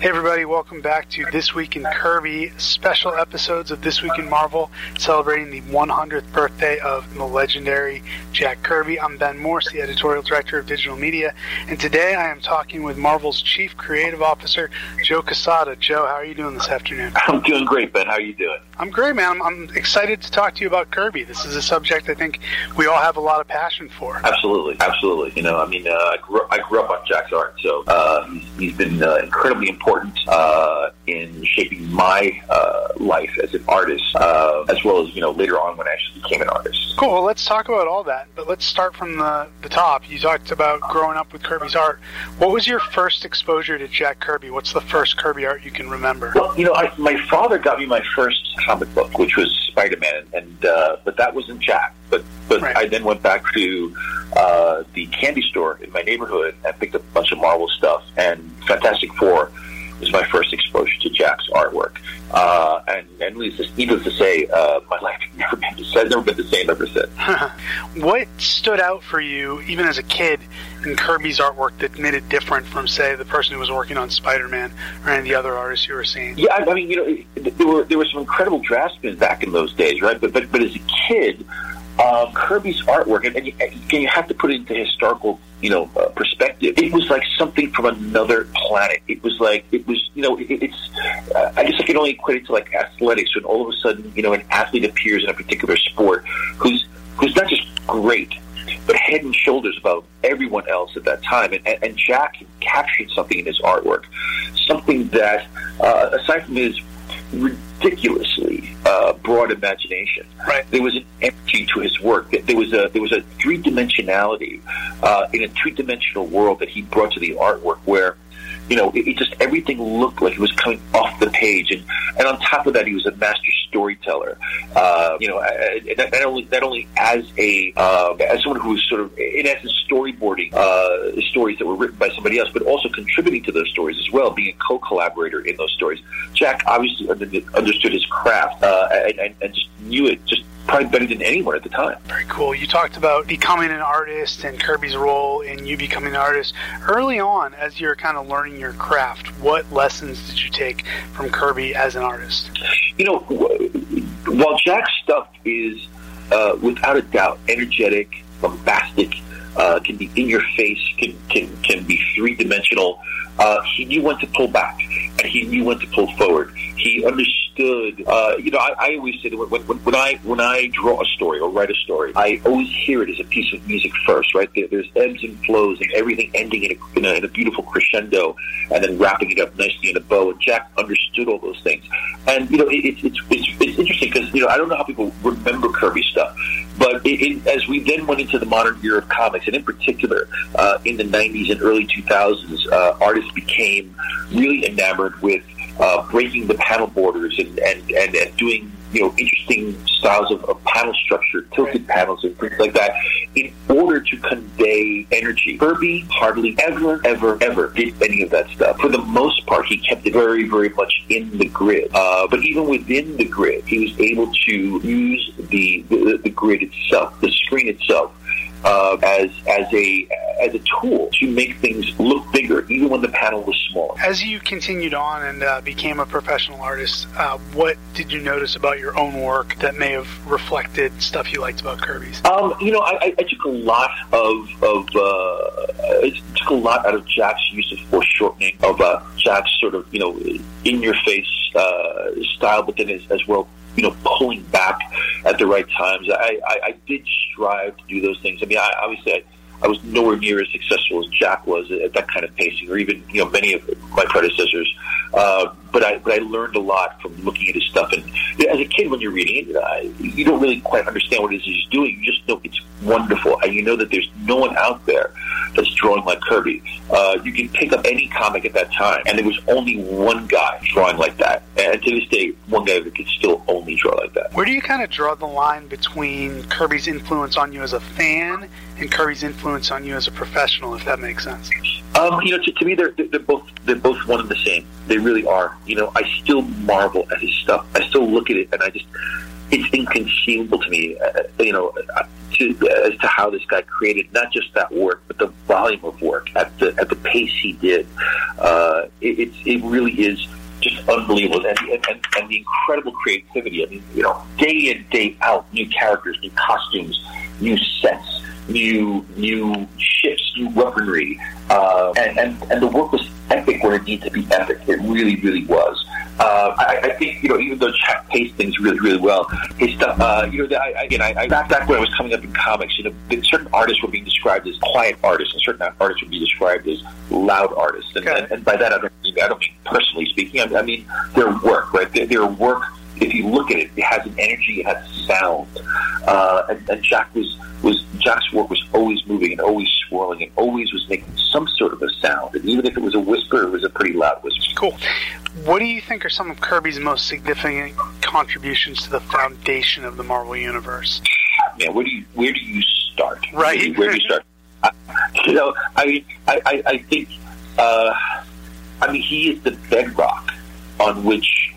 Hey everybody, welcome back to This Week in Kirby, special episodes of This Week in Marvel, celebrating the 100th birthday of the legendary Jack Kirby. I'm Ben Morse, the editorial director of digital media, and today I am talking with Marvel's chief creative officer, Joe Quesada. Joe, how are you doing this afternoon? I'm doing great, Ben. How are you doing? I'm great, man. I'm, I'm excited to talk to you about Kirby. This is a subject I think we all have a lot of passion for. Absolutely, absolutely. You know, I mean, uh, I, grew, I grew up on Jack's art, so uh, he's, he's been uh, incredibly important uh, in shaping my uh, life as an artist, uh, as well as you know later on when I actually became an artist. Cool. Well, let's talk about all that, but let's start from the, the top. You talked about growing up with Kirby's art. What was your first exposure to Jack Kirby? What's the first Kirby art you can remember? Well, you know, I, my father got me my first comic book, which was Spider-Man, and uh, but that wasn't Jack. But but Right. I then went back to uh, the candy store in my neighborhood and picked up a bunch of Marvel stuff. And Fantastic Four was my first exposure to Jack's artwork. Uh, and and needless to, say, uh, my life has never been the, has never been the same ever since. what stood out for you, even as a kid, in Kirby's artwork that made it different from, say, the person who was working on Spider-Man or any of the other artists you were seeing? Yeah, I I mean, you know, there were there were some incredible draftsmen back in those days, right? But but but as a kid, um, Kirby's artwork, and, and, you, and you have to put it into historical, you know, uh, perspective. It was like something from another planet. It was like it was, you know, it, it's. Uh, I guess I can only equate it to like athletics when all of a sudden, you know, an athlete appears in a particular sport who's who's not just great, but head and shoulders above everyone else at that time. And, and, and Jack captured something in his artwork, something that, uh, aside from his ridiculously uh, broad imagination, Right. there was an energy to his work. There was a there was a three dimensionality uh, in a two dimensional world that he brought to the artwork where. You know, it, it just everything looked like it was coming off the page, and, and on top of that, he was a master storyteller. Uh, you know, not, not only not only as a uh, as someone who was sort of in essence storyboarding uh, stories that were written by somebody else, but also contributing to those stories as well, being a co-collaborator in those stories. Jack obviously under, understood his craft uh, and, and, and just knew it just probably better than anyone at the time. Very cool. You talked about becoming an artist and Kirby's role in you becoming an artist. Early on, as you're kind of learning your craft, what lessons did you take from Kirby as an artist? You know, while Jack's stuff is uh, without a doubt energetic, bombastic, uh, can be in your face, can can can be three dimensional. Uh, he knew when to pull back, and he knew when to pull forward. He understood. Uh, you know, I, I always say that when, when, when I when I draw a story or write a story, I always hear it as a piece of music first. Right there, there's ebbs and flows, and everything ending in a, in a, in a beautiful crescendo, and then wrapping it up nicely in a bow. And Jack understood all those things. And you know, it, it's it's it's you know I don't know how people remember Kirby stuff, but it, it, as we then went into the modern era of comics, and in particular uh, in the '90s and early 2000s, uh, artists became really enamored with uh, breaking the panel borders and and, and, and doing you know interesting styles of, of panel structure, tilted panels and things like that, in order to convey energy. Kirby hardly ever, ever, ever did any of that stuff. For the most part, he kept it very, very much in the grid. Uh, but even within the grid, he was able to use the the, the grid itself, the screen itself. Uh, as as a as a tool to make things look bigger, even when the panel was small. As you continued on and uh, became a professional artist, uh, what did you notice about your own work that may have reflected stuff you liked about Kirby's? Um, you know, I, I- I took a lot of of uh, I took a lot out of Jack's use of foreshortening, of uh, Jack's sort of you know in your face uh, style, but then as, as well you know pulling back at the right times. I, I, I did strive to do those things. I mean, I, obviously. I, I was nowhere near as successful as Jack was at that kind of pacing, or even you know many of my predecessors. Uh, but I but I learned a lot from looking at his stuff. And as a kid, when you're reading it, uh, you don't really quite understand what it is he's doing. You just know it's wonderful, and you know that there's no one out there that's drawing like Kirby. Uh, you can pick up any comic at that time, and there was only one guy drawing like that. And to this day, one guy that could still only draw like that. Where do you kind of draw the line between Kirby's influence on you as a fan and Kirby's influence on you as a professional, if that makes sense? Um, you know, to, to me, they're, they're both they're both one and the same. They really are. You know, I still marvel at his stuff. I still look at it, and I just it's inconceivable to me, uh, you know, uh, to, as to how this guy created not just that work, but the volume of work at the at the pace he did. Uh, it, it's it really is just unbelievable, and, and, and the incredible creativity. I mean, you know, day in day out, new characters, new costumes, new sets, new new ships, new weaponry, uh, and, and and the work was epic where it needed to be epic. It really, really was. Uh, I, I think you know, even though Jack paced things really, really well, his stuff. Uh, you know, I, again, I, I back back when I was coming up in comics, you know, certain artists were being described as quiet artists, and certain artists would be described as loud artists. And, okay. and, and by that, I don't mean I don't mean personally speaking. I, I mean their work, right? Their, their work if you look at it, it has an energy, it has sound. Uh, and, and Jack was, was Jack's work was always moving and always swirling and always was making some sort of a sound. And even if it was a whisper, it was a pretty loud whisper. Cool. What do you think are some of Kirby's most significant contributions to the foundation of the Marvel Universe? Man, where do you where do you start? Right. Where do you start? uh, you know, I mean, I, I, I think, uh, I mean, he is the bedrock on which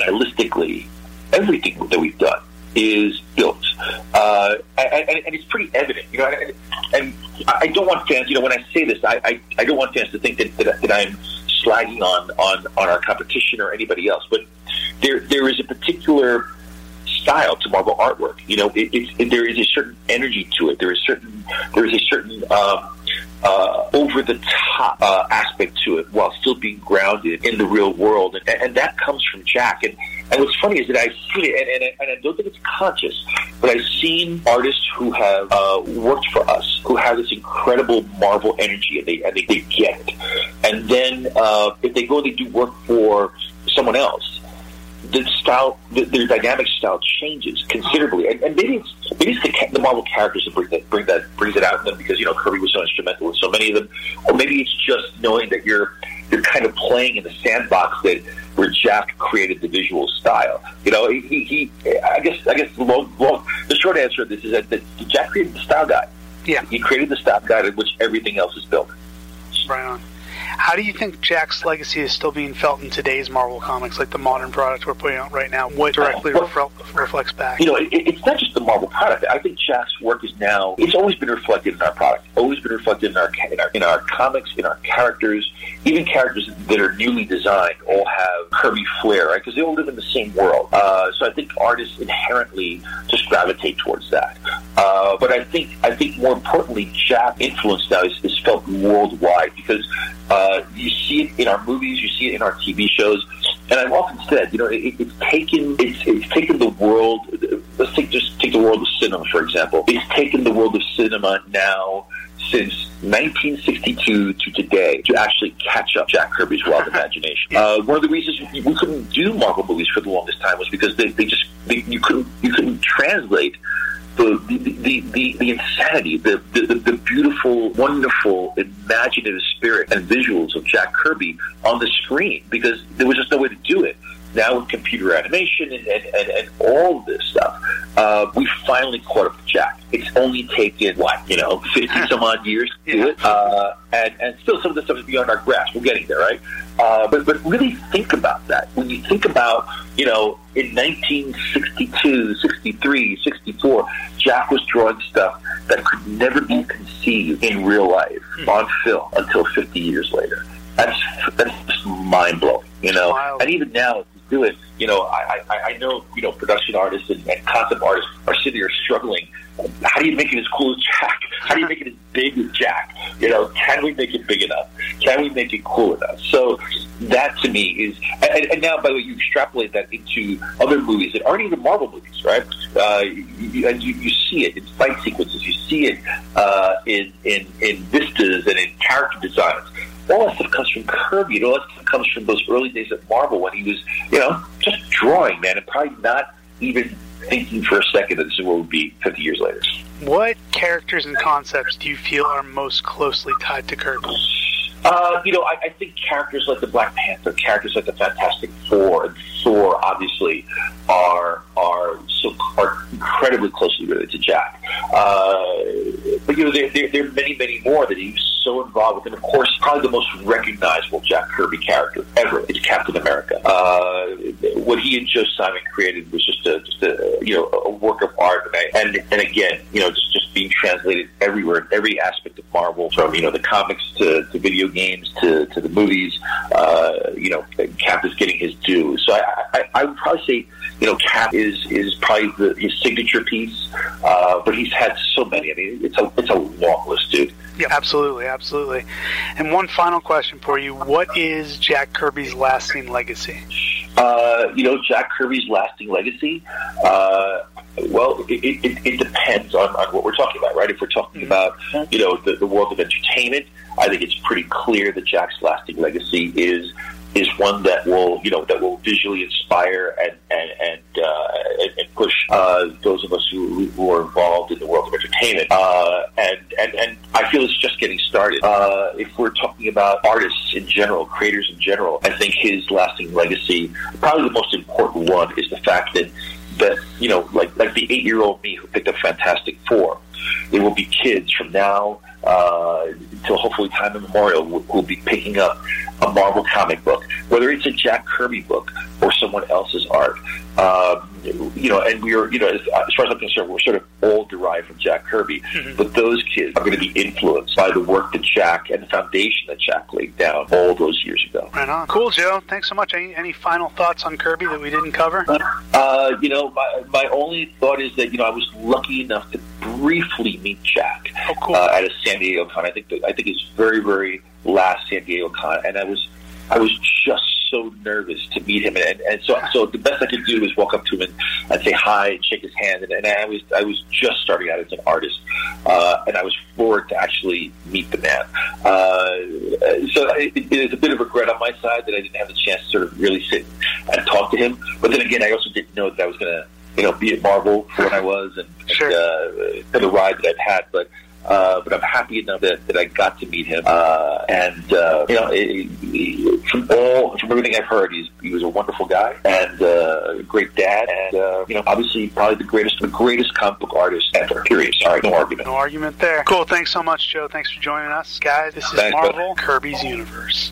stylistically, everything that we've done is built, uh, and, and, it's pretty evident. You know, and, and, I don't want fans. You know, when I say this, I, I, I don't want fans to think that, that, that I'm slagging on, on on our competition or anybody else. But there there is a particular style to Marvel artwork. You know, it, it, there is a certain energy to it. There is certain there is a certain um, uh, over the top uh, aspect to it while still being grounded in the real world, and, and that comes from Jack. And, and what's funny is that I've seen it, and, and, and I don't think it's conscious, but I've seen artists who have uh, worked for us who have this incredible Marvel energy, and they and they, they get it. And then uh, if they go and they do work for someone else, the style, the, their dynamic style changes considerably, and, and maybe it's maybe it's the, the Marvel characters that bring that bring that brings it out in them because you know Kirby was so instrumental in so many of them, or maybe it's just knowing that you're you're kind of playing in the sandbox that where Jack created the visual style. You know, he, he I guess I guess the long, long, the short answer of this is that, that Jack created the style guide. Yeah, he created the style guide in which everything else is built. Right on. How do you think Jack's legacy is still being felt in today's Marvel comics, like the modern product we're putting out right now? What directly well, reflects back? You know, it, it's not just the Marvel product. I think Jack's work is now, it's always been reflected in our product, always been reflected in our, in our, in our comics, in our characters, even characters that are newly designed all have Kirby flair, right? Because they all live in the same world. Uh, so I think artists inherently just gravitate towards that. Uh, but I think, I think more importantly, Jack influence now is, is felt worldwide because uh, you see it in our movies, you see it in our TV shows, and I've often said, you know, it, it's taken it's, it's taken the world. Let's take just take the world of cinema for example. It's taken the world of cinema now since 1962 to today to actually catch up Jack Kirby's wild imagination. Uh, one of the reasons we couldn't do Marvel movies for the longest time was because they, they just they, you couldn't you couldn't translate the the, the, the, insanity, the, the, the beautiful, wonderful, imaginative spirit and visuals of Jack Kirby on the screen because there was just no way to do it. Now with computer animation and, and, and, and all of this stuff, uh, we finally caught up with Jack. It's only taken, what, you know, 50 some odd years to do it. Uh, and, and still some of the stuff is beyond our grasp. We're getting there, right? Uh, but, but really think about that. When you think about, you know, in 1962, 63, 64, Jack was drawing stuff that could never be conceived in real life hmm. on film until 50 years later. That's that's just mind blowing, you know. And even now, do it. You know, I, I, I know, you know, production artists and, and concept artists are sitting here struggling. How do you make it as cool as Jack? How do you make it as big as Jack? You know, can we make it big enough? Can we make it cool enough? So that to me is, and, and now by the way, you extrapolate that into other movies that aren't even Marvel movies, right? Uh, you, and you, you see it in fight sequences, you see it uh, in, in in vistas and in character designs all that stuff comes from Kirby. And all that stuff comes from those early days at Marvel when he was, you know, just drawing, man, and probably not even thinking for a second that this is what would be 50 years later. What characters and concepts do you feel are most closely tied to Kirby? Uh, you know, I, I think characters like the Black Panther, characters like the Fantastic Four, and Thor, obviously, are are so are incredibly closely related to Jack. Uh, but you know, there, there, there are many, many more that he was so involved with. And of course, probably the most recognizable Jack Kirby character ever is Captain America. Uh, what he and Joe Simon created was just a, just a you know, a work of art. And, and, and again, you know, just, just being translated everywhere, every aspect of Marvel, from, you know, the comics to, to video games to, to the movies, uh, you know, Cap is getting his due. So I, I, I would probably say, you know, Cap is is probably the, his signature piece, uh, but he's had so many. I mean, it's a it's a long list, dude. Yeah, absolutely, absolutely. And one final question for you: What is Jack Kirby's lasting legacy? Uh, you know, Jack Kirby's lasting legacy. Uh, well, it, it, it depends on, on what we're talking about, right? If we're talking mm-hmm. about, you know, the, the world of entertainment, I think it's pretty clear that Jack's lasting legacy is is one that will, you know, that will visually inspire and and and, uh, and push uh, those of us who, who are involved in the world of entertainment. Uh, and and and I feel it's just getting started. Uh, if we're talking about artists in general, creators in general, I think his lasting legacy, probably the most important one, is the fact that that you know, like like the eight year old me who picked up Fantastic Four, there will be kids from now uh, hopefully time immemorial will, will be picking up a Marvel comic book, whether it's a Jack Kirby book or someone else's art. Um, you know, and we are, you know, as, as, far as I'm concerned, we're sort of all derived from Jack Kirby, mm-hmm. but those kids are going to be influenced by the work that Jack and the foundation that Jack laid down all those years ago. Right on. Cool, Joe. Thanks so much. Any, any final thoughts on Kirby that we didn't cover? Uh, you know, my, my only thought is that, you know, I was lucky enough to briefly meet Jack oh, cool. uh, at a San Diego con. I think that, I think his very, very last San Diego con, and I was I was just so nervous to meet him, and, and so so the best I could do was walk up to him and, and say hi and shake his hand, and, and I was I was just starting out as an artist, uh, and I was floored to actually meet the man. Uh, so it, it is a bit of regret on my side that I didn't have the chance to sort of really sit and talk to him. But then again, I also didn't know that I was going to you know be at Marvel for when I was and, sure. and uh, for the ride that I've had, but. Uh, but I'm happy enough that, that I got to meet him. Uh, and uh, you know, it, from all from everything I've heard, he's he was a wonderful guy and uh, a great dad, and uh, you know, obviously probably the greatest the greatest comic book artist ever. Period. Sorry, no argument. No argument there. Cool. Thanks so much, Joe. Thanks for joining us, guys. This is Thanks, Marvel Kirby's Universe.